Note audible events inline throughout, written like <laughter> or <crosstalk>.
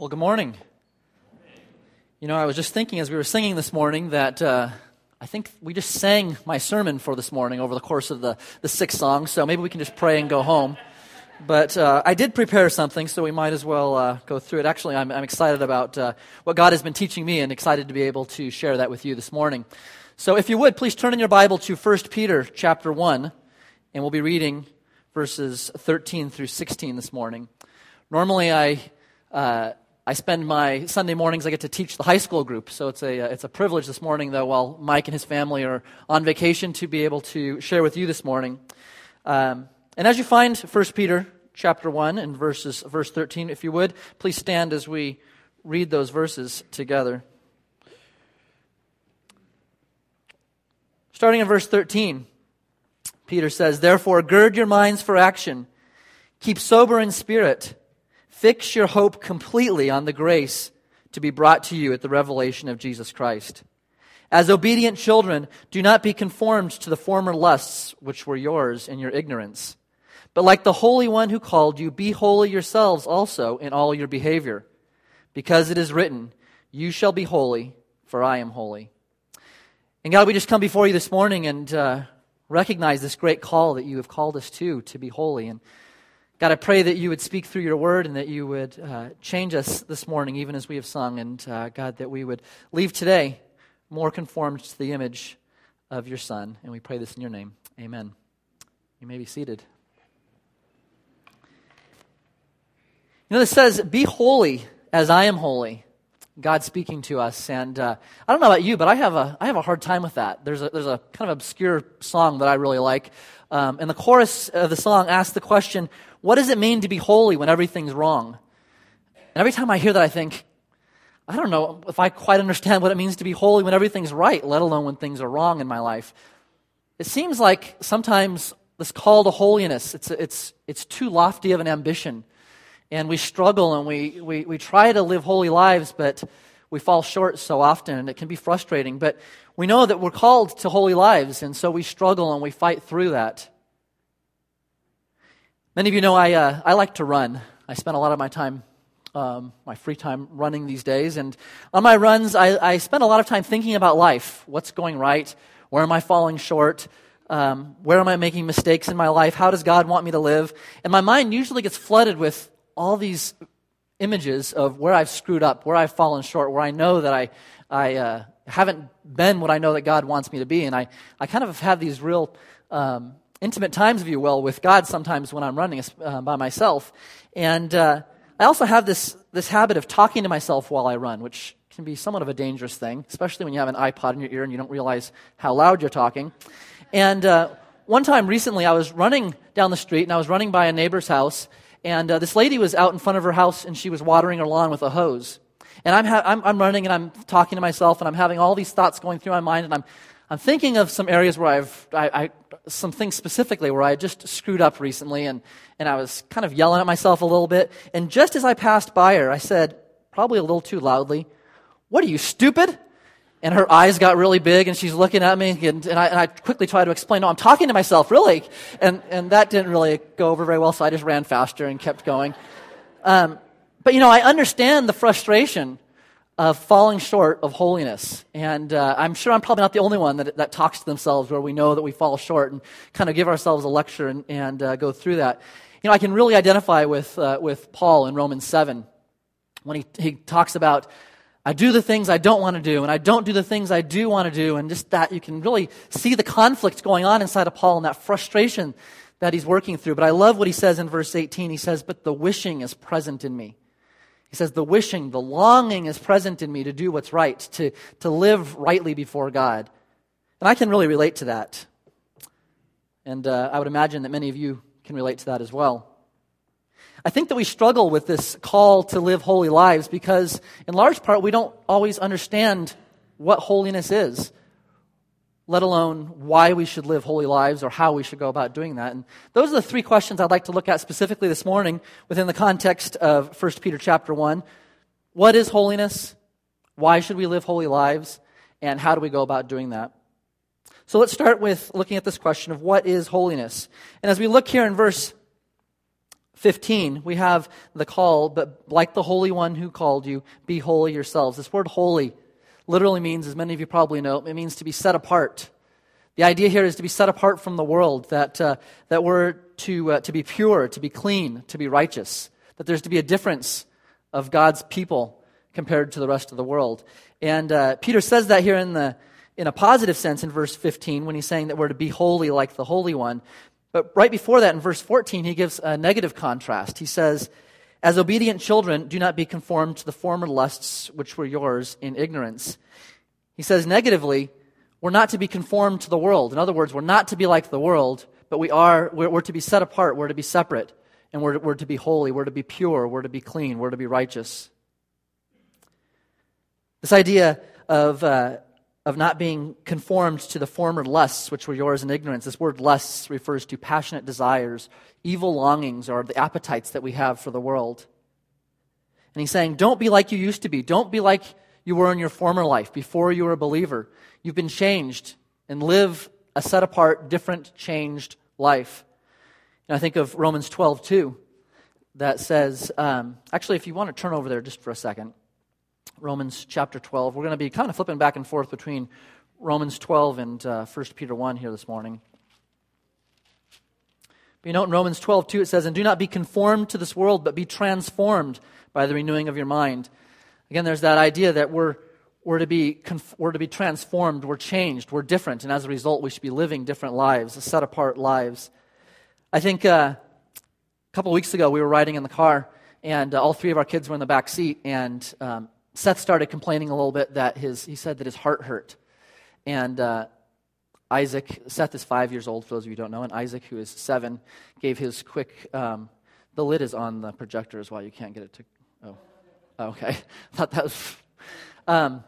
Well, good morning. You know, I was just thinking as we were singing this morning that uh, I think we just sang my sermon for this morning over the course of the, the six songs, so maybe we can just pray and go home. But uh, I did prepare something, so we might as well uh, go through it. Actually, I'm, I'm excited about uh, what God has been teaching me and excited to be able to share that with you this morning. So if you would, please turn in your Bible to 1 Peter chapter 1, and we'll be reading verses 13 through 16 this morning. Normally, I uh, I spend my Sunday mornings, I get to teach the high school group. So it's a, uh, it's a privilege this morning, though, while Mike and his family are on vacation, to be able to share with you this morning. Um, and as you find 1 Peter chapter 1 and verses, verse 13, if you would, please stand as we read those verses together. Starting in verse 13, Peter says, Therefore, gird your minds for action, keep sober in spirit Fix your hope completely on the grace to be brought to you at the revelation of Jesus Christ. As obedient children, do not be conformed to the former lusts which were yours in your ignorance. But like the Holy One who called you, be holy yourselves also in all your behavior. Because it is written, You shall be holy, for I am holy. And God, we just come before you this morning and uh, recognize this great call that you have called us to, to be holy. And God, I pray that you would speak through your word and that you would uh, change us this morning, even as we have sung. And uh, God, that we would leave today more conformed to the image of your Son. And we pray this in your name. Amen. You may be seated. You know, this says, Be holy as I am holy. God speaking to us. And uh, I don't know about you, but I have, a, I have a hard time with that. There's a, there's a kind of obscure song that I really like. Um, and the chorus of the song asks the question what does it mean to be holy when everything's wrong? And every time I hear that, I think, I don't know if I quite understand what it means to be holy when everything's right, let alone when things are wrong in my life. It seems like sometimes this call to holiness, it's, it's, it's too lofty of an ambition. And we struggle and we, we, we try to live holy lives, but we fall short so often and it can be frustrating. But we know that we're called to holy lives, and so we struggle and we fight through that. Many of you know I, uh, I like to run. I spend a lot of my time, um, my free time, running these days. And on my runs, I, I spend a lot of time thinking about life what's going right? Where am I falling short? Um, where am I making mistakes in my life? How does God want me to live? And my mind usually gets flooded with all these images of where I've screwed up, where I've fallen short, where I know that I, I uh, haven't been what I know that God wants me to be. And I, I kind of have these real um, intimate times, if you will, with God sometimes when I'm running uh, by myself. And uh, I also have this, this habit of talking to myself while I run, which can be somewhat of a dangerous thing, especially when you have an iPod in your ear and you don't realize how loud you're talking. And uh, one time recently, I was running down the street and I was running by a neighbor's house, and uh, this lady was out in front of her house and she was watering her lawn with a hose. And I'm, ha- I'm, I'm running and I'm talking to myself and I'm having all these thoughts going through my mind and I'm I'm thinking of some areas where I've, I, I, some things specifically where I just screwed up recently and, and I was kind of yelling at myself a little bit. And just as I passed by her, I said, probably a little too loudly, What are you, stupid? And her eyes got really big and she's looking at me and, and, I, and I quickly tried to explain, No, I'm talking to myself, really. And, and that didn't really go over very well, so I just ran faster and kept going. Um, but you know, I understand the frustration of falling short of holiness. And uh, I'm sure I'm probably not the only one that, that talks to themselves where we know that we fall short and kind of give ourselves a lecture and, and uh, go through that. You know, I can really identify with, uh, with Paul in Romans 7 when he, he talks about, I do the things I don't want to do, and I don't do the things I do want to do, and just that you can really see the conflict going on inside of Paul and that frustration that he's working through. But I love what he says in verse 18. He says, But the wishing is present in me. He says, The wishing, the longing is present in me to do what's right, to, to live rightly before God. And I can really relate to that. And uh, I would imagine that many of you can relate to that as well. I think that we struggle with this call to live holy lives because, in large part, we don't always understand what holiness is let alone why we should live holy lives or how we should go about doing that. And those are the three questions I'd like to look at specifically this morning within the context of 1 Peter chapter 1. What is holiness? Why should we live holy lives? And how do we go about doing that? So let's start with looking at this question of what is holiness. And as we look here in verse 15, we have the call, but like the Holy One who called you, be holy yourselves. This word holy literally means, as many of you probably know, it means to be set apart. The idea here is to be set apart from the world, that, uh, that we're to, uh, to be pure, to be clean, to be righteous, that there's to be a difference of God's people compared to the rest of the world. And uh, Peter says that here in, the, in a positive sense in verse 15 when he's saying that we're to be holy like the Holy One. But right before that, in verse 14, he gives a negative contrast. He says, As obedient children, do not be conformed to the former lusts which were yours in ignorance. He says, negatively, we're not to be conformed to the world. In other words, we're not to be like the world, but we are, we're, we're to be set apart, we're to be separate, and we're, we're to be holy, we're to be pure, we're to be clean, we're to be righteous. This idea of, uh, of not being conformed to the former lusts which were yours in ignorance. This word lusts refers to passionate desires, evil longings, or the appetites that we have for the world. And he's saying, don't be like you used to be. Don't be like you were in your former life before you were a believer. You've been changed and live a set apart, different, changed life. And I think of Romans 12, too, that says, um, actually, if you want to turn over there just for a second. Romans chapter 12. We're going to be kind of flipping back and forth between Romans 12 and uh, 1 Peter 1 here this morning. But you know, in Romans 12, 2, it says, And do not be conformed to this world, but be transformed by the renewing of your mind. Again, there's that idea that we're, we're, to be conf- we're to be transformed, we're changed, we're different, and as a result, we should be living different lives, set apart lives. I think uh, a couple of weeks ago, we were riding in the car, and uh, all three of our kids were in the back seat, and um, Seth started complaining a little bit that his, he said that his heart hurt. And uh, Isaac, Seth is five years old, for those of you who don't know, and Isaac, who is seven, gave his quick, um, the lid is on the projector as well. You can't get it to, oh, okay. I <laughs> thought that was, um,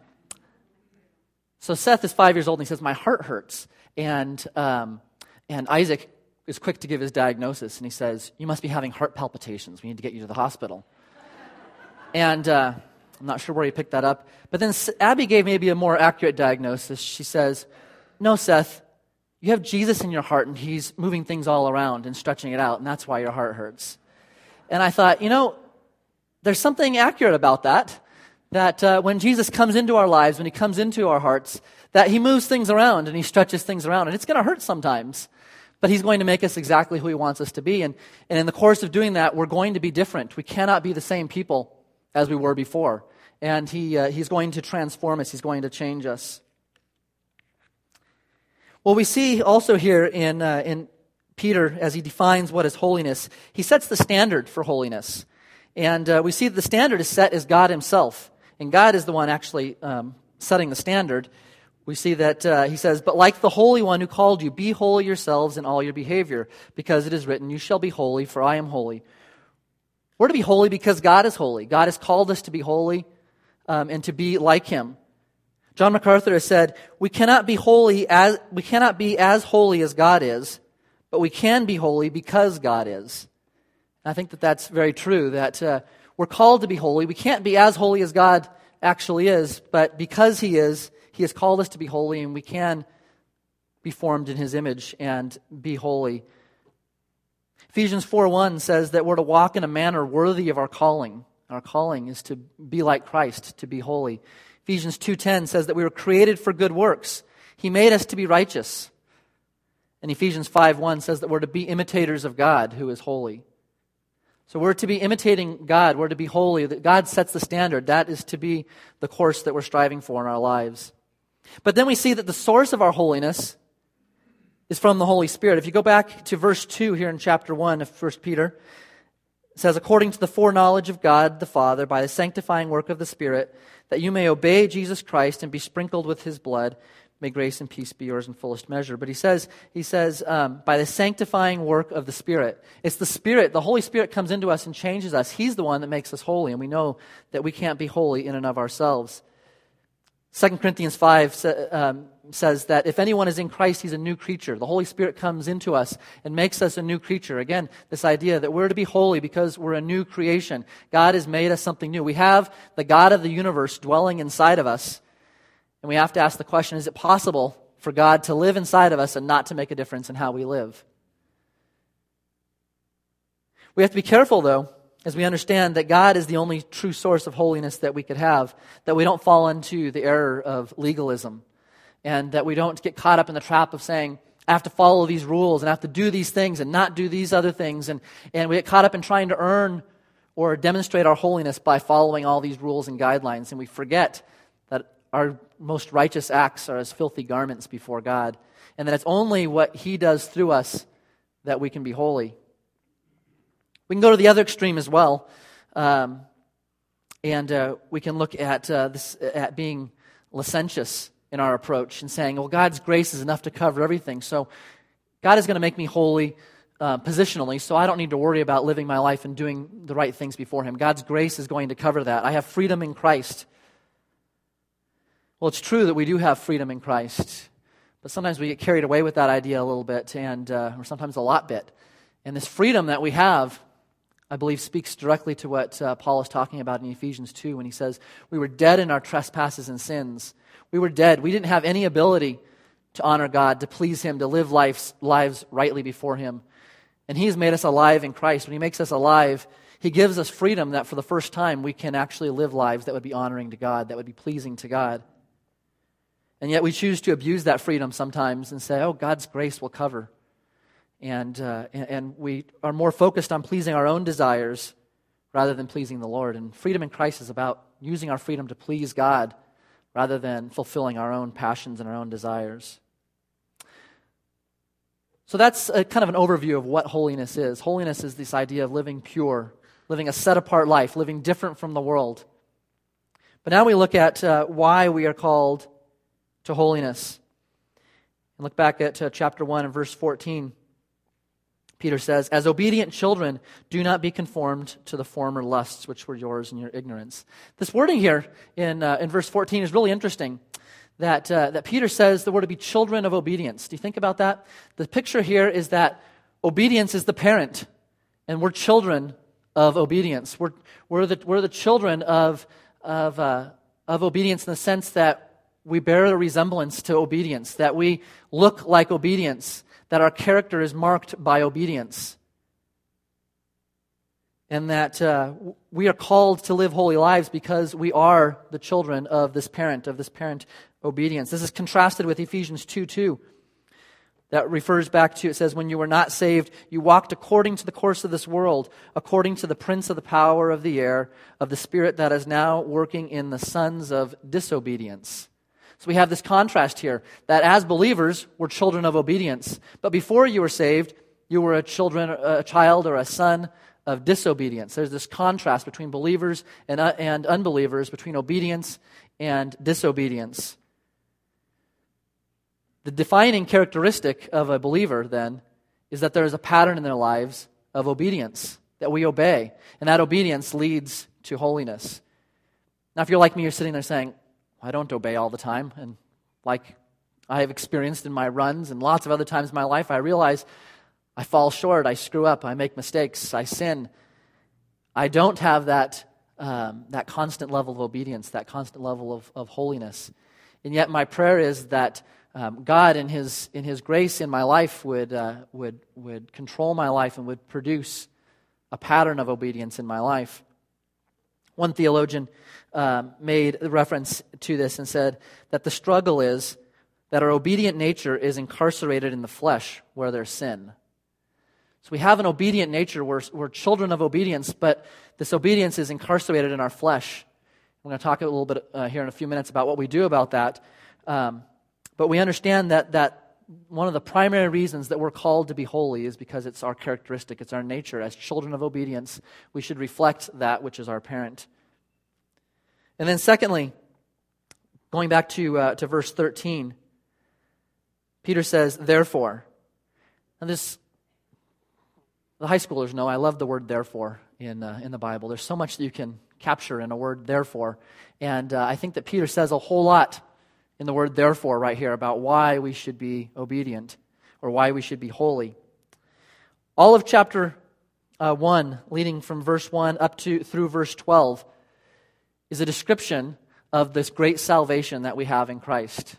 so Seth is five years old, and he says, my heart hurts. And, um, and Isaac is quick to give his diagnosis, and he says, you must be having heart palpitations. We need to get you to the hospital. and, uh, I'm not sure where he picked that up. But then Abby gave maybe a more accurate diagnosis. She says, No, Seth, you have Jesus in your heart, and he's moving things all around and stretching it out, and that's why your heart hurts. And I thought, you know, there's something accurate about that. That uh, when Jesus comes into our lives, when he comes into our hearts, that he moves things around and he stretches things around. And it's going to hurt sometimes, but he's going to make us exactly who he wants us to be. And, and in the course of doing that, we're going to be different. We cannot be the same people as we were before and he, uh, he's going to transform us, he's going to change us. Well, we see also here in, uh, in Peter, as he defines what is holiness, he sets the standard for holiness. And uh, we see that the standard is set as God himself. And God is the one actually um, setting the standard. We see that uh, he says, But like the Holy One who called you, be holy yourselves in all your behavior, because it is written, You shall be holy, for I am holy. We're to be holy because God is holy. God has called us to be holy um, and to be like him. John MacArthur has said, we cannot be holy as, we cannot be as holy as God is, but we can be holy because God is. And I think that that's very true, that uh, we're called to be holy. We can't be as holy as God actually is, but because He is, He has called us to be holy, and we can be formed in His image and be holy. Ephesians 4 1 says that we're to walk in a manner worthy of our calling. Our calling is to be like Christ, to be holy. Ephesians 2:10 says that we were created for good works. He made us to be righteous. And Ephesians 5:1 says that we're to be imitators of God who is holy. So we're to be imitating God, we're to be holy. That God sets the standard. That is to be the course that we're striving for in our lives. But then we see that the source of our holiness is from the Holy Spirit. If you go back to verse 2 here in chapter 1 of 1 Peter, it says, according to the foreknowledge of God the Father, by the sanctifying work of the Spirit, that you may obey Jesus Christ and be sprinkled with his blood. May grace and peace be yours in fullest measure. But he says, he says, um, by the sanctifying work of the Spirit. It's the Spirit, the Holy Spirit comes into us and changes us. He's the one that makes us holy, and we know that we can't be holy in and of ourselves. 2 Corinthians 5 um, says that if anyone is in Christ, he's a new creature. The Holy Spirit comes into us and makes us a new creature. Again, this idea that we're to be holy because we're a new creation. God has made us something new. We have the God of the universe dwelling inside of us. And we have to ask the question is it possible for God to live inside of us and not to make a difference in how we live? We have to be careful, though, as we understand that God is the only true source of holiness that we could have, that we don't fall into the error of legalism, and that we don't get caught up in the trap of saying, I have to follow these rules and I have to do these things and not do these other things. And, and we get caught up in trying to earn or demonstrate our holiness by following all these rules and guidelines. And we forget that our most righteous acts are as filthy garments before God. And that it's only what He does through us that we can be holy. We can go to the other extreme as well. Um, and uh, we can look at, uh, this, at being licentious in our approach and saying, well, God's grace is enough to cover everything. So God is going to make me holy uh, positionally, so I don't need to worry about living my life and doing the right things before Him. God's grace is going to cover that. I have freedom in Christ. Well, it's true that we do have freedom in Christ, but sometimes we get carried away with that idea a little bit, and, uh, or sometimes a lot bit. And this freedom that we have I believe, speaks directly to what uh, Paul is talking about in Ephesians 2 when he says, We were dead in our trespasses and sins. We were dead. We didn't have any ability to honor God, to please Him, to live lives, lives rightly before Him. And He has made us alive in Christ. When He makes us alive, He gives us freedom that for the first time we can actually live lives that would be honoring to God, that would be pleasing to God. And yet we choose to abuse that freedom sometimes and say, Oh, God's grace will cover and, uh, and we are more focused on pleasing our own desires rather than pleasing the Lord. And freedom in Christ is about using our freedom to please God rather than fulfilling our own passions and our own desires. So that's a, kind of an overview of what holiness is. Holiness is this idea of living pure, living a set apart life, living different from the world. But now we look at uh, why we are called to holiness. And look back at uh, chapter 1 and verse 14. Peter says, As obedient children, do not be conformed to the former lusts which were yours in your ignorance. This wording here in, uh, in verse 14 is really interesting. That, uh, that Peter says that we're to be children of obedience. Do you think about that? The picture here is that obedience is the parent, and we're children of obedience. We're, we're, the, we're the children of, of, uh, of obedience in the sense that we bear a resemblance to obedience, that we look like obedience that our character is marked by obedience. And that uh, we are called to live holy lives because we are the children of this parent, of this parent obedience. This is contrasted with Ephesians 2 2. That refers back to, it says, when you were not saved, you walked according to the course of this world, according to the prince of the power of the air, of the spirit that is now working in the sons of disobedience so we have this contrast here that as believers, we're children of obedience. But before you were saved, you were a children, a child or a son of disobedience. There's this contrast between believers and, uh, and unbelievers, between obedience and disobedience. The defining characteristic of a believer, then, is that there is a pattern in their lives of obedience, that we obey. And that obedience leads to holiness. Now, if you're like me, you're sitting there saying, I don't obey all the time. And like I have experienced in my runs and lots of other times in my life, I realize I fall short, I screw up, I make mistakes, I sin. I don't have that, um, that constant level of obedience, that constant level of, of holiness. And yet, my prayer is that um, God, in his, in his grace in my life, would, uh, would, would control my life and would produce a pattern of obedience in my life. One theologian um, made reference to this and said that the struggle is that our obedient nature is incarcerated in the flesh where there's sin. So we have an obedient nature. We're, we're children of obedience, but this obedience is incarcerated in our flesh. We're going to talk a little bit uh, here in a few minutes about what we do about that. Um, but we understand that, that one of the primary reasons that we're called to be holy is because it's our characteristic, it's our nature. As children of obedience, we should reflect that which is our parent. And then, secondly, going back to, uh, to verse 13, Peter says, therefore. And this, the high schoolers know I love the word therefore in, uh, in the Bible. There's so much that you can capture in a word therefore. And uh, I think that Peter says a whole lot in the word therefore right here about why we should be obedient or why we should be holy. All of chapter uh, 1, leading from verse 1 up to through verse 12, is a description of this great salvation that we have in Christ.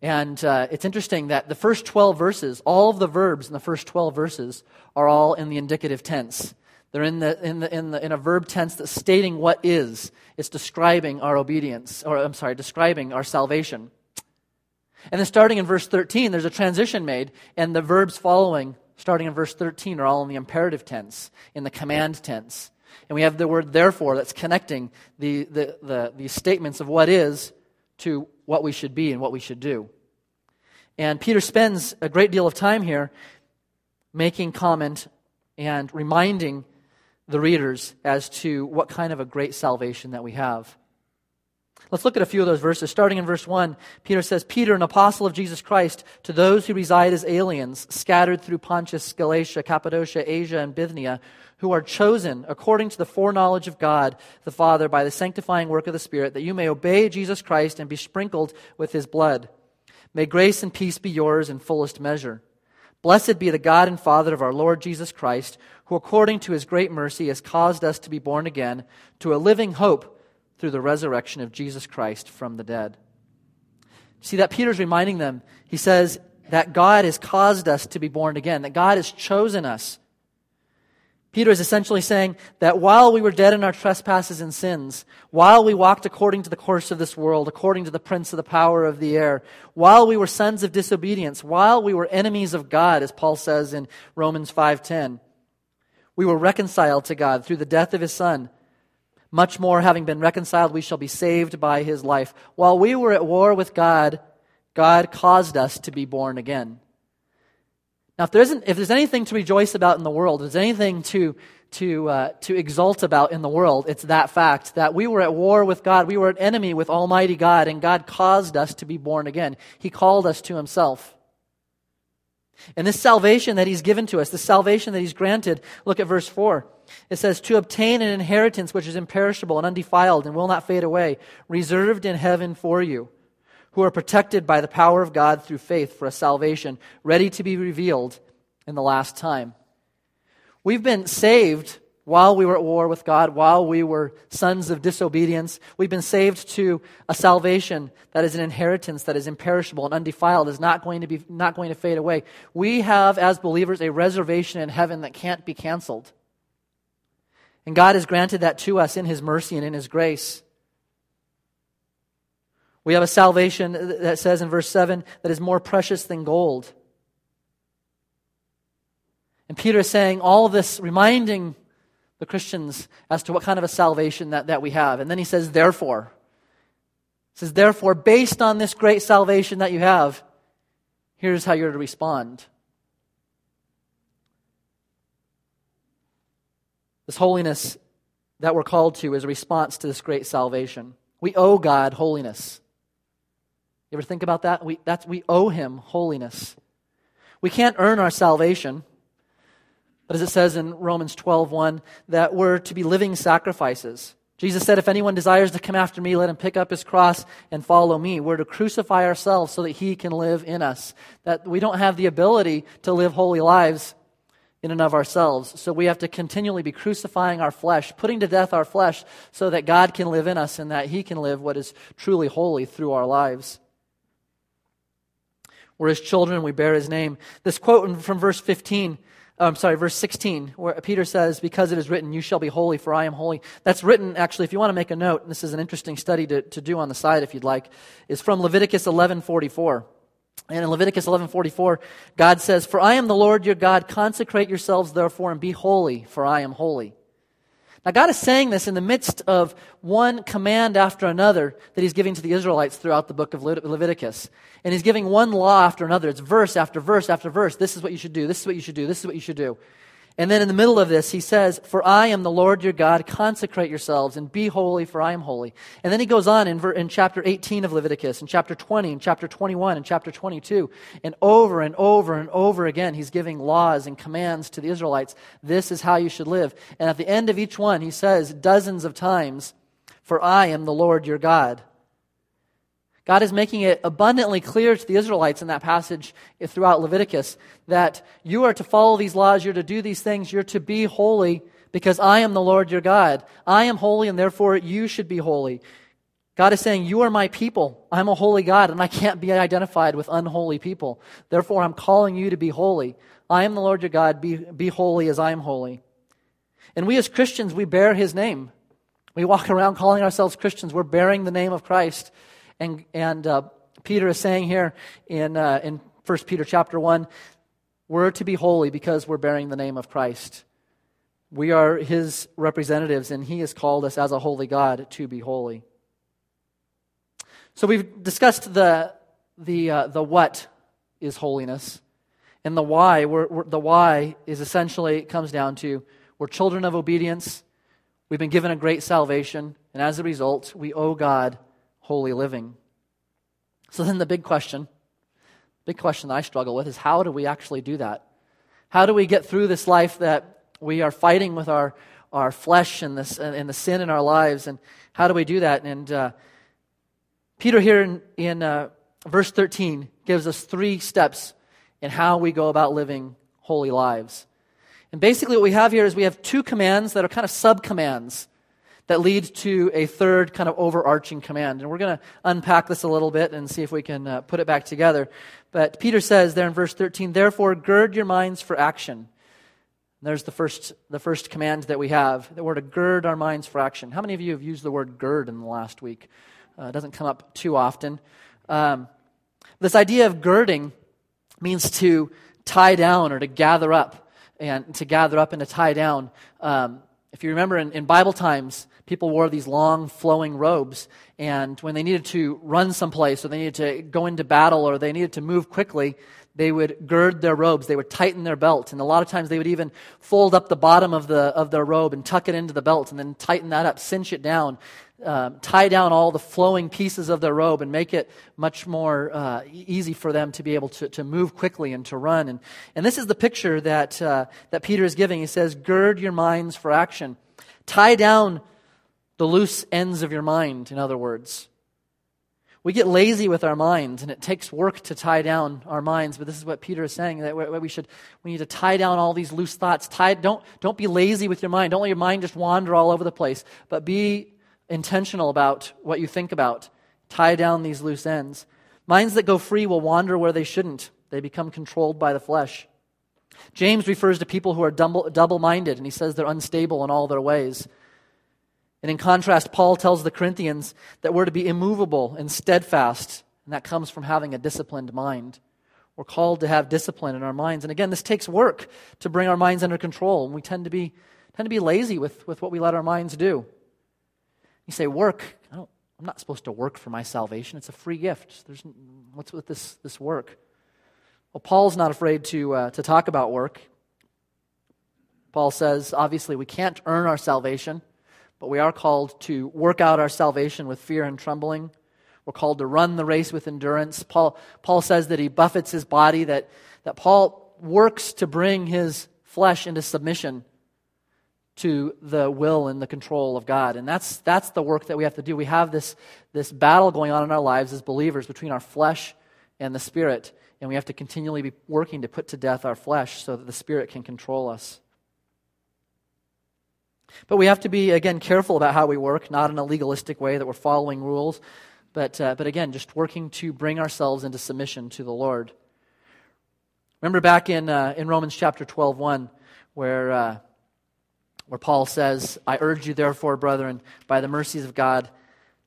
And uh, it's interesting that the first 12 verses, all of the verbs in the first 12 verses, are all in the indicative tense. They're in, the, in, the, in, the, in a verb tense that's stating what is. It's describing our obedience, or I'm sorry, describing our salvation. And then starting in verse 13, there's a transition made, and the verbs following, starting in verse 13, are all in the imperative tense, in the command tense. And we have the word therefore that's connecting the, the, the, the statements of what is to what we should be and what we should do. And Peter spends a great deal of time here making comment and reminding the readers as to what kind of a great salvation that we have. Let's look at a few of those verses. Starting in verse 1, Peter says, Peter, an apostle of Jesus Christ, to those who reside as aliens, scattered through Pontus, Galatia, Cappadocia, Asia, and Bithynia, who are chosen according to the foreknowledge of God the Father by the sanctifying work of the Spirit, that you may obey Jesus Christ and be sprinkled with his blood. May grace and peace be yours in fullest measure. Blessed be the God and Father of our Lord Jesus Christ, who according to his great mercy has caused us to be born again to a living hope through the resurrection of Jesus Christ from the dead. See that Peter's reminding them. He says that God has caused us to be born again, that God has chosen us Peter is essentially saying that while we were dead in our trespasses and sins, while we walked according to the course of this world, according to the prince of the power of the air, while we were sons of disobedience, while we were enemies of God, as Paul says in Romans 5:10, we were reconciled to God through the death of his son. Much more having been reconciled, we shall be saved by his life. While we were at war with God, God caused us to be born again. Now, if, there isn't, if there's anything to rejoice about in the world, if there's anything to, to, uh, to exult about in the world, it's that fact that we were at war with God. We were an enemy with Almighty God, and God caused us to be born again. He called us to Himself. And this salvation that He's given to us, the salvation that He's granted, look at verse 4. It says, To obtain an inheritance which is imperishable and undefiled and will not fade away, reserved in heaven for you who are protected by the power of God through faith for a salvation ready to be revealed in the last time. We've been saved while we were at war with God, while we were sons of disobedience. We've been saved to a salvation that is an inheritance that is imperishable and undefiled, is not going to be not going to fade away. We have as believers a reservation in heaven that can't be canceled. And God has granted that to us in his mercy and in his grace. We have a salvation that says in verse 7 that is more precious than gold. And Peter is saying all this, reminding the Christians as to what kind of a salvation that, that we have. And then he says, therefore. He says, therefore, based on this great salvation that you have, here's how you're to respond. This holiness that we're called to is a response to this great salvation. We owe God holiness. You ever think about that? We, that's, we owe him holiness. We can't earn our salvation. But as it says in Romans 12:1, that we're to be living sacrifices. Jesus said, If anyone desires to come after me, let him pick up his cross and follow me. We're to crucify ourselves so that he can live in us. That we don't have the ability to live holy lives in and of ourselves. So we have to continually be crucifying our flesh, putting to death our flesh, so that God can live in us and that he can live what is truly holy through our lives. We're his children, we bear his name. This quote from verse 15, I'm um, sorry, verse 16, where Peter says, Because it is written, You shall be holy, for I am holy. That's written, actually, if you want to make a note, and this is an interesting study to, to do on the side if you'd like, is from Leviticus 11:44. And in Leviticus 11:44, God says, "For I am the Lord your God; consecrate yourselves therefore and be holy, for I am holy." Now, God is saying this in the midst of one command after another that He's giving to the Israelites throughout the book of Leviticus. And He's giving one law after another. It's verse after verse after verse. This is what you should do. This is what you should do. This is what you should do. And then in the middle of this, he says, For I am the Lord your God, consecrate yourselves and be holy, for I am holy. And then he goes on in, ver- in chapter 18 of Leviticus, in chapter 20, in chapter 21, in chapter 22. And over and over and over again, he's giving laws and commands to the Israelites. This is how you should live. And at the end of each one, he says dozens of times, For I am the Lord your God. God is making it abundantly clear to the Israelites in that passage throughout Leviticus that you are to follow these laws, you're to do these things, you're to be holy because I am the Lord your God. I am holy and therefore you should be holy. God is saying, You are my people. I'm a holy God and I can't be identified with unholy people. Therefore, I'm calling you to be holy. I am the Lord your God. Be, be holy as I am holy. And we as Christians, we bear his name. We walk around calling ourselves Christians. We're bearing the name of Christ. And, and uh, Peter is saying here in, uh, in 1 Peter chapter 1, we're to be holy because we're bearing the name of Christ. We are his representatives, and he has called us as a holy God to be holy. So we've discussed the, the, uh, the what is holiness. And the why, we're, we're, the why is essentially, it comes down to we're children of obedience. We've been given a great salvation. And as a result, we owe God holy living. So then the big question, big question that I struggle with is how do we actually do that? How do we get through this life that we are fighting with our, our flesh and, this, and the sin in our lives? And how do we do that? And uh, Peter here in, in uh, verse 13 gives us three steps in how we go about living holy lives. And basically, what we have here is we have two commands that are kind of sub commands that leads to a third kind of overarching command. And we're going to unpack this a little bit and see if we can uh, put it back together. But Peter says there in verse 13, therefore gird your minds for action. And there's the first, the first command that we have, that we're to gird our minds for action. How many of you have used the word gird in the last week? Uh, it doesn't come up too often. Um, this idea of girding means to tie down or to gather up, and to gather up and to tie down. Um, if you remember in, in Bible times, people wore these long flowing robes, and when they needed to run someplace or they needed to go into battle or they needed to move quickly, they would gird their robes, they would tighten their belt, and a lot of times they would even fold up the bottom of, the, of their robe and tuck it into the belt and then tighten that up, cinch it down, uh, tie down all the flowing pieces of their robe and make it much more uh, easy for them to be able to, to move quickly and to run. And, and this is the picture that, uh, that Peter is giving. He says, Gird your minds for action. Tie down the loose ends of your mind, in other words. We get lazy with our minds, and it takes work to tie down our minds. But this is what Peter is saying that we should we need to tie down all these loose thoughts. Tie, don't don't be lazy with your mind. Don't let your mind just wander all over the place. But be intentional about what you think about. Tie down these loose ends. Minds that go free will wander where they shouldn't. They become controlled by the flesh. James refers to people who are double minded, and he says they're unstable in all their ways. And in contrast, Paul tells the Corinthians that we're to be immovable and steadfast, and that comes from having a disciplined mind. We're called to have discipline in our minds. And again, this takes work to bring our minds under control, and we tend to be, tend to be lazy with, with what we let our minds do. You say, work. I don't, I'm not supposed to work for my salvation. It's a free gift. There's, what's with this, this work? Well, Paul's not afraid to, uh, to talk about work. Paul says, obviously, we can't earn our salvation, but we are called to work out our salvation with fear and trembling. We're called to run the race with endurance. Paul, Paul says that he buffets his body, that, that Paul works to bring his flesh into submission to the will and the control of God. And that's, that's the work that we have to do. We have this, this battle going on in our lives as believers between our flesh and the Spirit. And we have to continually be working to put to death our flesh so that the Spirit can control us. But we have to be, again, careful about how we work, not in a legalistic way that we're following rules, but, uh, but again, just working to bring ourselves into submission to the Lord. Remember back in, uh, in Romans chapter 12, 1, where. Uh, where Paul says, I urge you, therefore, brethren, by the mercies of God,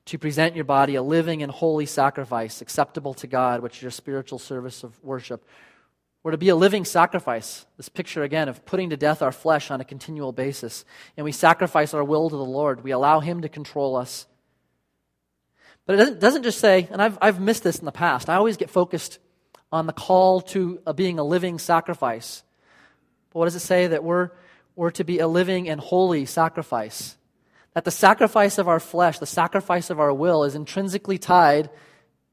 to present your body a living and holy sacrifice, acceptable to God, which is your spiritual service of worship. We're to be a living sacrifice. This picture, again, of putting to death our flesh on a continual basis. And we sacrifice our will to the Lord. We allow Him to control us. But it doesn't, doesn't just say, and I've, I've missed this in the past, I always get focused on the call to being a living sacrifice. But what does it say? That we're were to be a living and holy sacrifice. That the sacrifice of our flesh, the sacrifice of our will, is intrinsically tied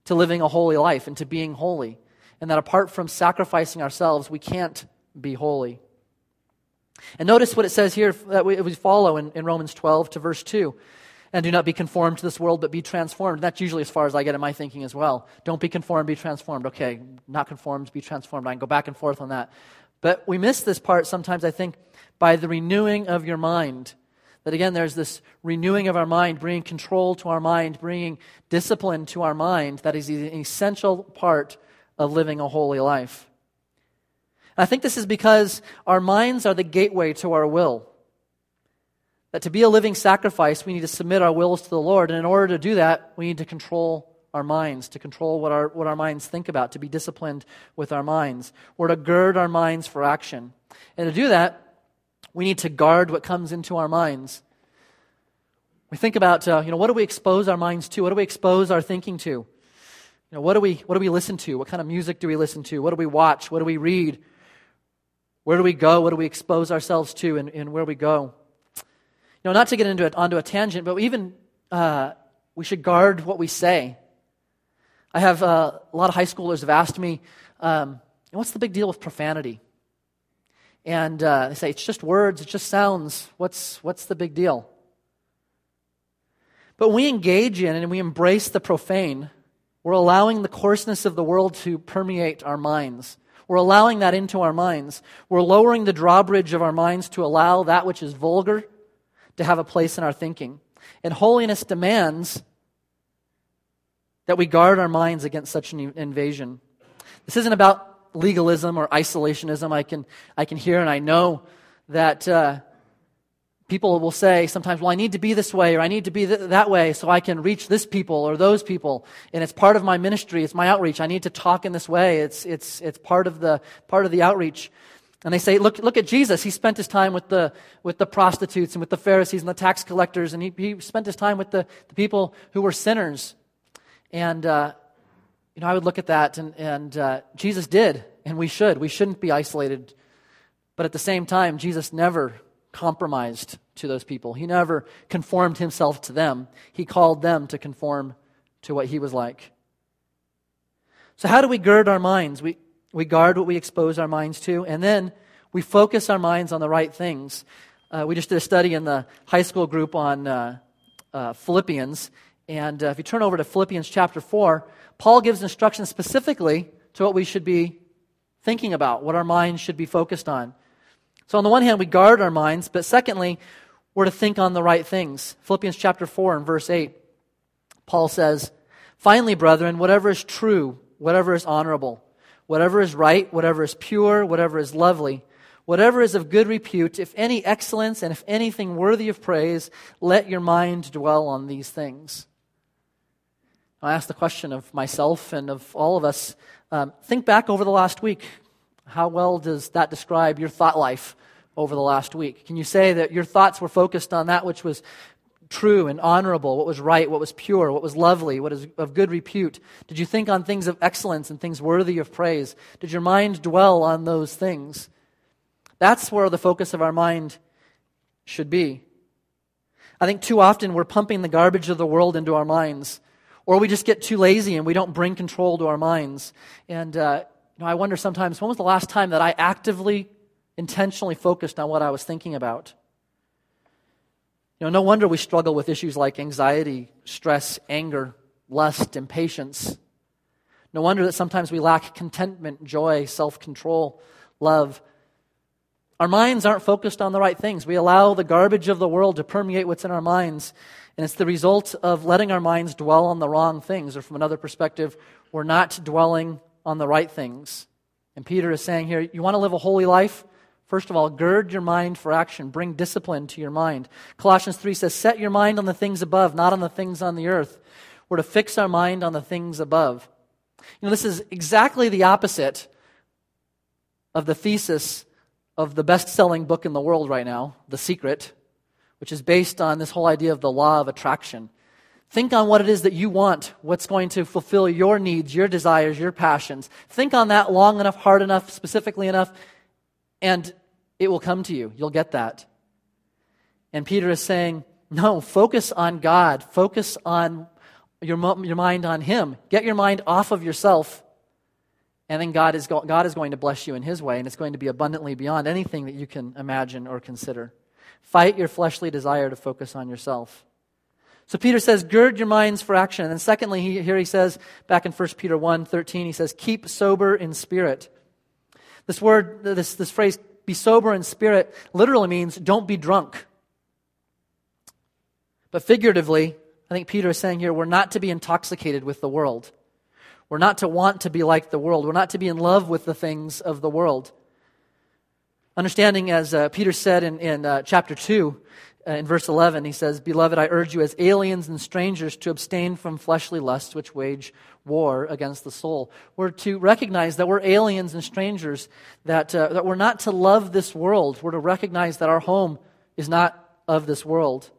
to living a holy life and to being holy. And that apart from sacrificing ourselves, we can't be holy. And notice what it says here that we, follow in, in Romans 12 to verse 2 and do not be conformed to this world, but be transformed. That's usually as far as I get in my thinking as well. Don't be conformed, be transformed. Okay, not conformed, be transformed. I can go back and forth on that. But we miss this part sometimes, I think, by the renewing of your mind. That again, there's this renewing of our mind, bringing control to our mind, bringing discipline to our mind. That is an essential part of living a holy life. And I think this is because our minds are the gateway to our will. That to be a living sacrifice, we need to submit our wills to the Lord. And in order to do that, we need to control our minds, to control what our, what our minds think about, to be disciplined with our minds. We're to gird our minds for action. And to do that, we need to guard what comes into our minds. We think about, uh, you know, what do we expose our minds to? What do we expose our thinking to? Know, what do we, what do we listen to? What kind of music do we listen to? What do we watch? What do we read? Where do we go? What do we expose ourselves to and, and where we go? You know, not to get into it, onto a tangent, but even uh, we should guard what we say. I have uh, a lot of high schoolers have asked me, um, what's the big deal with profanity? And uh, they say, it's just words, it's just sounds. What's, what's the big deal? But we engage in and we embrace the profane. We're allowing the coarseness of the world to permeate our minds. We're allowing that into our minds. We're lowering the drawbridge of our minds to allow that which is vulgar to have a place in our thinking. And holiness demands that we guard our minds against such an invasion. This isn't about legalism or isolationism. I can, I can hear and I know that uh, people will say sometimes, well, I need to be this way or I need to be th- that way so I can reach this people or those people. And it's part of my ministry. It's my outreach. I need to talk in this way. It's, it's, it's part of the, part of the outreach. And they say, look, look at Jesus. He spent his time with the, with the prostitutes and with the Pharisees and the tax collectors, and he, he spent his time with the, the people who were sinners. And, uh, you know, I would look at that, and, and uh, Jesus did, and we should. We shouldn't be isolated. But at the same time, Jesus never compromised to those people. He never conformed himself to them. He called them to conform to what he was like. So, how do we gird our minds? We, we guard what we expose our minds to, and then we focus our minds on the right things. Uh, we just did a study in the high school group on uh, uh, Philippians, and uh, if you turn over to Philippians chapter 4, Paul gives instructions specifically to what we should be thinking about, what our minds should be focused on. So, on the one hand, we guard our minds, but secondly, we're to think on the right things. Philippians chapter 4 and verse 8, Paul says, Finally, brethren, whatever is true, whatever is honorable, whatever is right, whatever is pure, whatever is lovely, whatever is of good repute, if any excellence and if anything worthy of praise, let your mind dwell on these things. I ask the question of myself and of all of us. Um, think back over the last week. How well does that describe your thought life over the last week? Can you say that your thoughts were focused on that which was true and honorable, what was right, what was pure, what was lovely, what is of good repute? Did you think on things of excellence and things worthy of praise? Did your mind dwell on those things? That's where the focus of our mind should be. I think too often we're pumping the garbage of the world into our minds, or we just get too lazy and we don't bring control to our minds. And uh, you know, I wonder sometimes when was the last time that I actively, intentionally focused on what I was thinking about? You know, no wonder we struggle with issues like anxiety, stress, anger, lust, impatience. No wonder that sometimes we lack contentment, joy, self control, love. Our minds aren't focused on the right things. We allow the garbage of the world to permeate what's in our minds, and it's the result of letting our minds dwell on the wrong things, or from another perspective, we're not dwelling on the right things. And Peter is saying here, you want to live a holy life? First of all, gird your mind for action. Bring discipline to your mind. Colossians 3 says, Set your mind on the things above, not on the things on the earth. We're to fix our mind on the things above. You know, this is exactly the opposite of the thesis of the best selling book in the world right now, The Secret, which is based on this whole idea of the law of attraction. Think on what it is that you want, what's going to fulfill your needs, your desires, your passions. Think on that long enough, hard enough, specifically enough, and it will come to you. You'll get that. And Peter is saying, no, focus on God. Focus on your, your mind on Him. Get your mind off of yourself. And then God is, go, God is going to bless you in His way, and it's going to be abundantly beyond anything that you can imagine or consider. Fight your fleshly desire to focus on yourself. So Peter says, gird your minds for action. And secondly, he, here he says, back in 1 Peter 1, 13, he says, keep sober in spirit. This word, this, this phrase, be sober in spirit, literally means don't be drunk. But figuratively, I think Peter is saying here, we're not to be intoxicated with the world. We're not to want to be like the world. We're not to be in love with the things of the world. Understanding, as uh, Peter said in, in uh, chapter 2, uh, in verse 11, he says, Beloved, I urge you as aliens and strangers to abstain from fleshly lusts which wage war against the soul. We're to recognize that we're aliens and strangers, that, uh, that we're not to love this world. We're to recognize that our home is not of this world.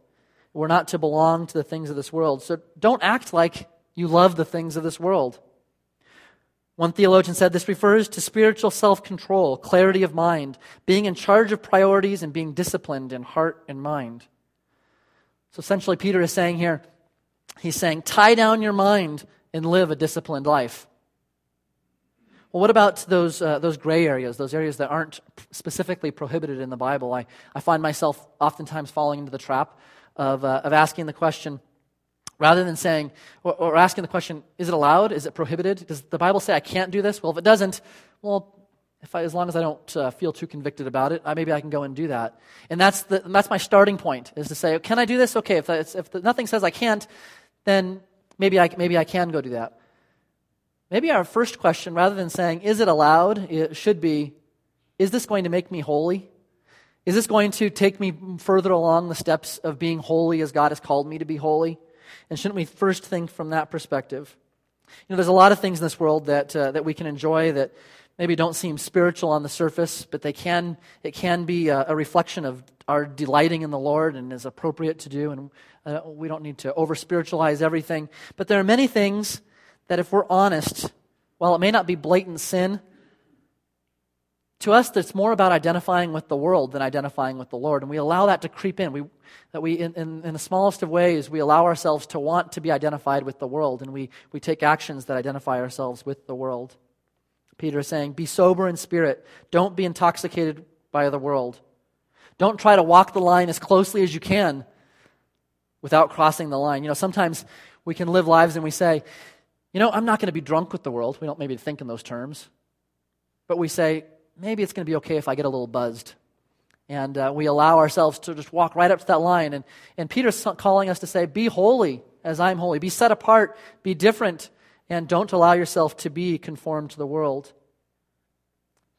We're not to belong to the things of this world. So don't act like you love the things of this world. One theologian said this refers to spiritual self control, clarity of mind, being in charge of priorities, and being disciplined in heart and mind. So essentially, Peter is saying here, he's saying, tie down your mind and live a disciplined life. Well, what about those, uh, those gray areas, those areas that aren't specifically prohibited in the Bible? I, I find myself oftentimes falling into the trap of, uh, of asking the question, Rather than saying, or, or asking the question, is it allowed? Is it prohibited? Does the Bible say I can't do this? Well, if it doesn't, well, if I, as long as I don't uh, feel too convicted about it, I, maybe I can go and do that. And that's, the, that's my starting point, is to say, can I do this? Okay, if, if the, nothing says I can't, then maybe I, maybe I can go do that. Maybe our first question, rather than saying, is it allowed, it should be, is this going to make me holy? Is this going to take me further along the steps of being holy as God has called me to be holy? And shouldn't we first think from that perspective? You know, there's a lot of things in this world that, uh, that we can enjoy that maybe don't seem spiritual on the surface, but they can, it can be a, a reflection of our delighting in the Lord and is appropriate to do. And uh, we don't need to over spiritualize everything. But there are many things that, if we're honest, while it may not be blatant sin, to us, it's more about identifying with the world than identifying with the Lord. And we allow that to creep in. We, that we, in, in, in, the smallest of ways, we allow ourselves to want to be identified with the world, and we, we take actions that identify ourselves with the world. Peter is saying, Be sober in spirit. Don't be intoxicated by the world. Don't try to walk the line as closely as you can without crossing the line. You know, sometimes we can live lives and we say, You know, I'm not going to be drunk with the world. We don't maybe think in those terms. But we say, maybe it's going to be okay if I get a little buzzed. And uh, we allow ourselves to just walk right up to that line. And, and Peter's calling us to say, Be holy as I'm holy. Be set apart. Be different. And don't allow yourself to be conformed to the world.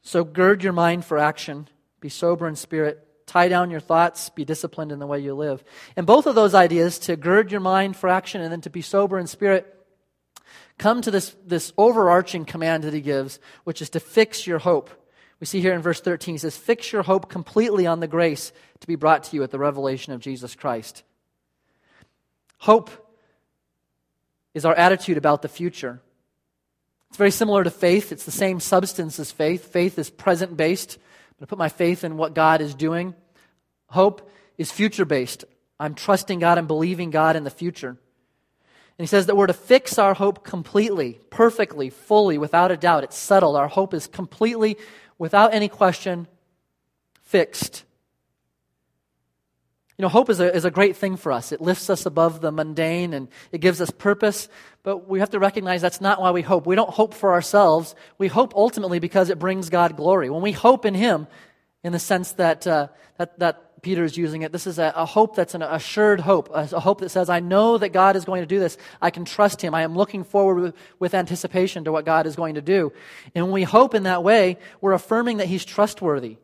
So gird your mind for action. Be sober in spirit. Tie down your thoughts. Be disciplined in the way you live. And both of those ideas, to gird your mind for action and then to be sober in spirit, come to this, this overarching command that he gives, which is to fix your hope. We see here in verse 13, he says, Fix your hope completely on the grace to be brought to you at the revelation of Jesus Christ. Hope is our attitude about the future. It's very similar to faith. It's the same substance as faith. Faith is present based. I put my faith in what God is doing. Hope is future based. I'm trusting God and believing God in the future. And he says that we're to fix our hope completely, perfectly, fully, without a doubt. It's settled. Our hope is completely without any question, fixed. You know, hope is a, is a great thing for us. It lifts us above the mundane and it gives us purpose, but we have to recognize that's not why we hope. We don't hope for ourselves. We hope ultimately because it brings God glory. When we hope in Him, in the sense that, uh, that, that Peter is using it. This is a, a hope that's an assured hope, a, a, hope that says, I know that God is going to do this. I can trust Him. I am looking forward with, with anticipation to what God is going to do. And when we hope in that way, we're affirming that He's trustworthy.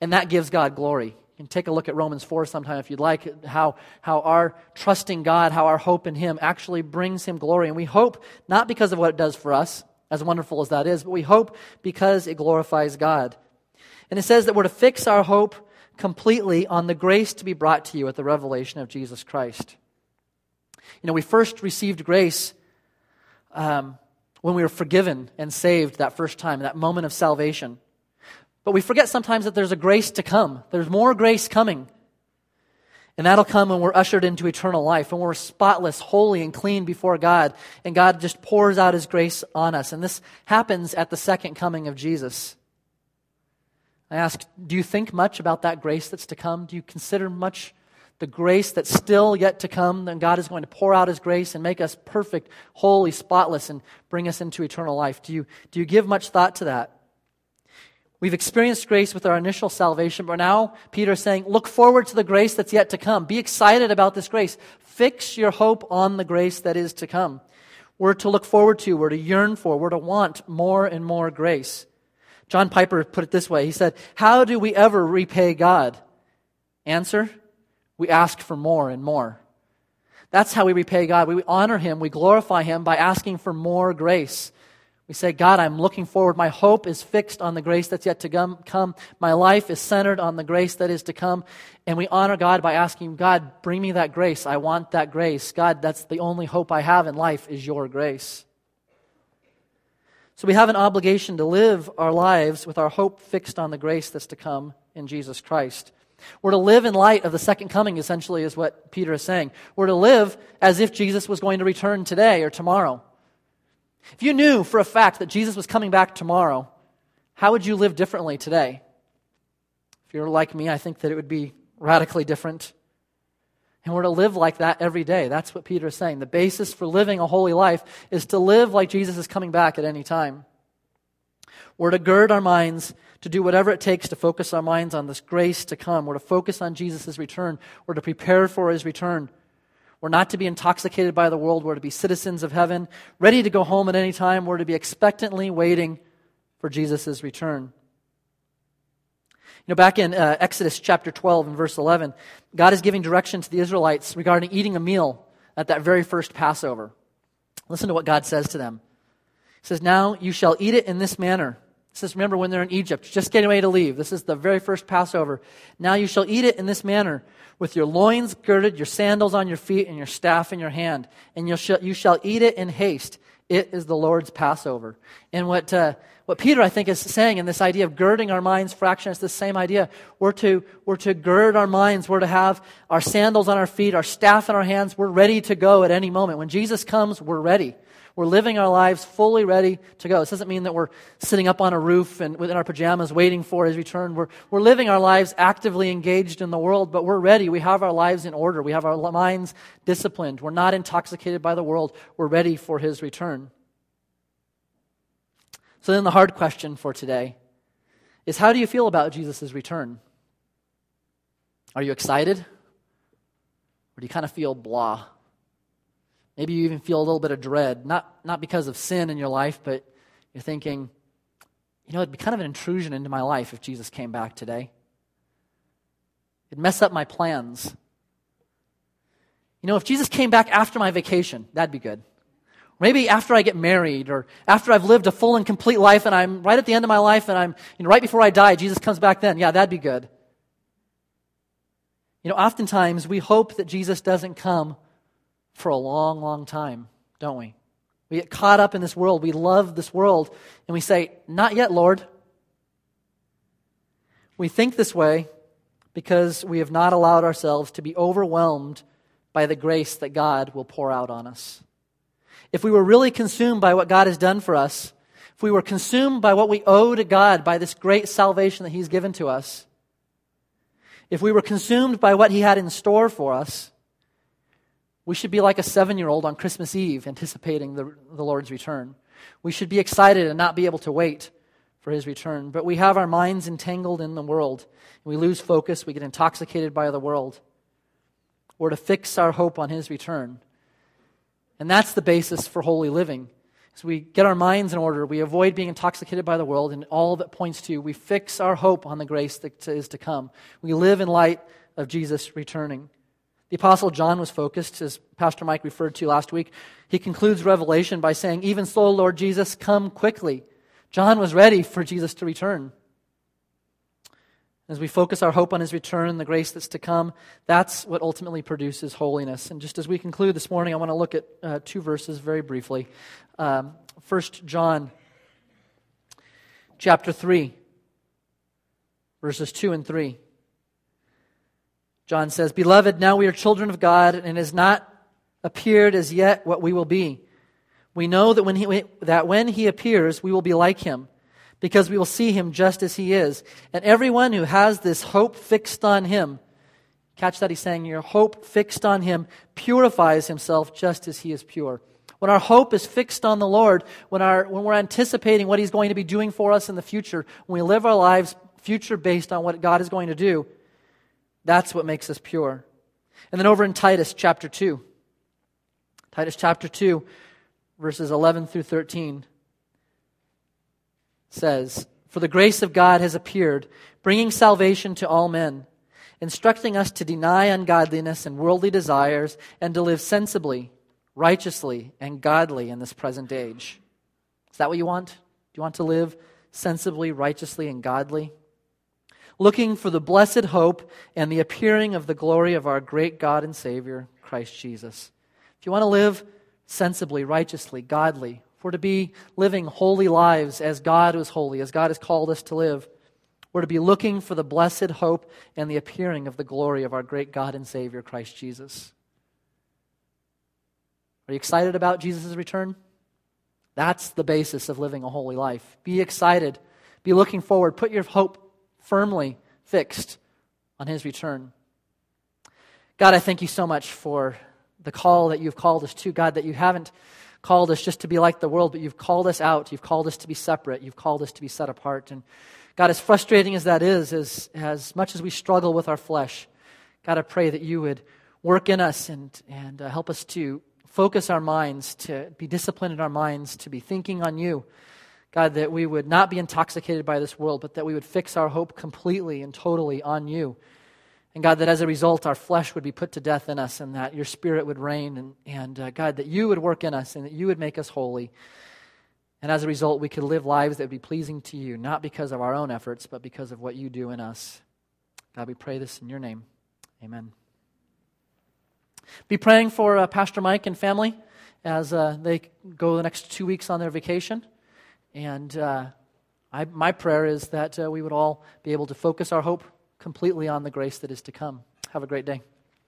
And that gives God glory. You can take a look at Romans 4 sometime if you'd like, how, how our trusting God, how our hope in Him actually brings Him glory. And we hope not because of what it does for us, as wonderful as that is, but we hope because it glorifies God. And it says that we're to fix our hope completely on the grace to be brought to you at the revelation of Jesus Christ. You know, we first received grace um, when we were forgiven and saved that first time, that moment of salvation. But we forget sometimes that there's a grace to come. There's more grace coming. And that'll come when we're ushered into eternal life, when we're spotless, holy, and clean before God, and God just pours out His grace on us. And this happens at the second coming of Jesus. I ask, do you think much about that grace that's to come? Do you consider much the grace that's still yet to come? Then God is going to pour out His grace and make us perfect, holy, spotless, and bring us into eternal life. Do you, do you give much thought to that? We've experienced grace with our initial salvation, but now Peter is saying, look forward to the grace that's yet to come. Be excited about this grace. Fix your hope on the grace that is to come. We're to look forward to, we're to yearn for, we're to want more and more grace. John Piper put it this way He said, How do we ever repay God? Answer we ask for more and more. That's how we repay God. We honor Him, we glorify Him by asking for more grace. We say, God, I'm looking forward. My hope is fixed on the grace that's yet to come. My life is centered on the grace that is to come. And we honor God by asking, God, bring me that grace. I want that grace. God, that's the only hope I have in life is your grace. So we have an obligation to live our lives with our hope fixed on the grace that's to come in Jesus Christ. We're to live in light of the second coming, essentially, is what Peter is saying. We're to live as if Jesus was going to return today or tomorrow. If you knew for a fact that Jesus was coming back tomorrow, how would you live differently today? If you're like me, I think that it would be radically different. And we're to live like that every day. That's what Peter is saying. The basis for living a holy life is to live like Jesus is coming back at any time. We're to gird our minds to do whatever it takes to focus our minds on this grace to come. We're to focus on Jesus' return. We're to prepare for his return. We're not to be intoxicated by the world. We're to be citizens of heaven, ready to go home at any time. We're to be expectantly waiting for Jesus' return. You know, back in uh, Exodus chapter 12 and verse 11, God is giving direction to the Israelites regarding eating a meal at that very first Passover. Listen to what God says to them. He says, Now you shall eat it in this manner. Says, Remember when they're in Egypt, just getting ready to leave. This is the very first Passover. Now you shall eat it in this manner with your loins girded, your sandals on your feet, and your staff in your hand. And you shall, you shall eat it in haste. It is the Lord's Passover. And what, uh, what Peter, I think, is saying in this idea of girding our minds for action is the same idea. We're to, we're to gird our minds. We're to have our sandals on our feet, our staff in our hands. We're ready to go at any moment. When Jesus comes, we're ready. We're living our lives fully ready to go. This doesn't mean that we're sitting up on a roof and within our pajamas waiting for his return. We're, we're living our lives actively engaged in the world, but we're ready. We have our lives in order. We have our minds disciplined. We're not intoxicated by the world. We're ready for his return. So then the hard question for today is how do you feel about Jesus' return? Are you excited? Or do you kind of feel blah? Maybe you even feel a little bit of dread, not, not because of sin in your life, but you're thinking, you know, it'd be kind of an intrusion into my life if Jesus came back today. It'd mess up my plans. You know, if Jesus came back after my vacation, that'd be good. Maybe after I get married or after I've lived a full and complete life and I'm right at the end of my life and I'm, you know, right before I die, Jesus comes back then. Yeah, that'd be good. You know, oftentimes we hope that Jesus doesn't come for a long, long time, don't we? We get caught up in this world. We love this world, and we say, Not yet, Lord. We think this way because we have not allowed ourselves to be overwhelmed by the grace that God will pour out on us. If we were really consumed by what God has done for us, if we were consumed by what we owe to God by this great salvation that He's given to us, if we were consumed by what He had in store for us, we should be like a seven year old on Christmas Eve anticipating the, the Lord's return. We should be excited and not be able to wait for his return. But we have our minds entangled in the world. We lose focus. We get intoxicated by the world. We're to fix our hope on his return. And that's the basis for holy living. As we get our minds in order, we avoid being intoxicated by the world and all that points to, we fix our hope on the grace that is to come. We live in light of Jesus returning. The Apostle John was focused, as Pastor Mike referred to last week. He concludes Revelation by saying, Even so, Lord Jesus, come quickly. John was ready for Jesus to return. As we focus our hope on his return, and the grace that's to come, that's what ultimately produces holiness. And just as we conclude this morning, I want to look at uh, two verses very briefly. Um, 1 John chapter 3, verses 2 and 3. John says, Beloved, now we are children of God, and it has not appeared as yet what we will be. We know that when, he, that when he appears, we will be like him, because we will see him just as he is. And everyone who has this hope fixed on him, catch that he's saying, Your hope fixed on him purifies himself just as he is pure. When our hope is fixed on the Lord, when, our, when we're anticipating what he's going to be doing for us in the future, when we live our lives future based on what God is going to do, that's what makes us pure. And then over in Titus chapter 2, Titus chapter 2, verses 11 through 13 says, For the grace of God has appeared, bringing salvation to all men, instructing us to deny ungodliness and worldly desires and to live sensibly, righteously, and godly in this present age. Is that what you want? Do you want to live sensibly, righteously, and godly? Looking for the blessed hope and the appearing of the glory of our great God and Savior, Christ Jesus. If you want to live sensibly, righteously, godly, for to be living holy lives as God was holy, as God has called us to live, we're to be looking for the blessed hope and the appearing of the glory of our great God and Savior, Christ Jesus. Are you excited about Jesus' return? That's the basis of living a holy life. Be excited. Be looking forward. Put your hope firmly fixed on his return. God, I thank you so much for the call that you've called us to. God, that you haven't called us just to be like the world, but you've called us out. You've called us to be separate. You've called us to be set apart. And God, as frustrating as that is, as, as much as we struggle with our flesh, God, I pray that you would work in us and, and uh, help us to focus our minds, to be disciplined in our minds, to be thinking on you. God, that we would not be intoxicated by this world, but that we would fix our hope completely and totally on you. And God, that as a result, our flesh would be put to death in us and that your spirit would reign. And, and uh, God, that you would work in us and that you would make us holy. And as a result, we could live lives that would be pleasing to you, not because of our own efforts, but because of what you do in us. God, we pray this in your name. Amen. Be praying for uh, Pastor Mike and family as uh, they go the next two weeks on their vacation. And uh, I, my prayer is that uh, we would all be able to focus our hope completely on the grace that is to come. Have a great day.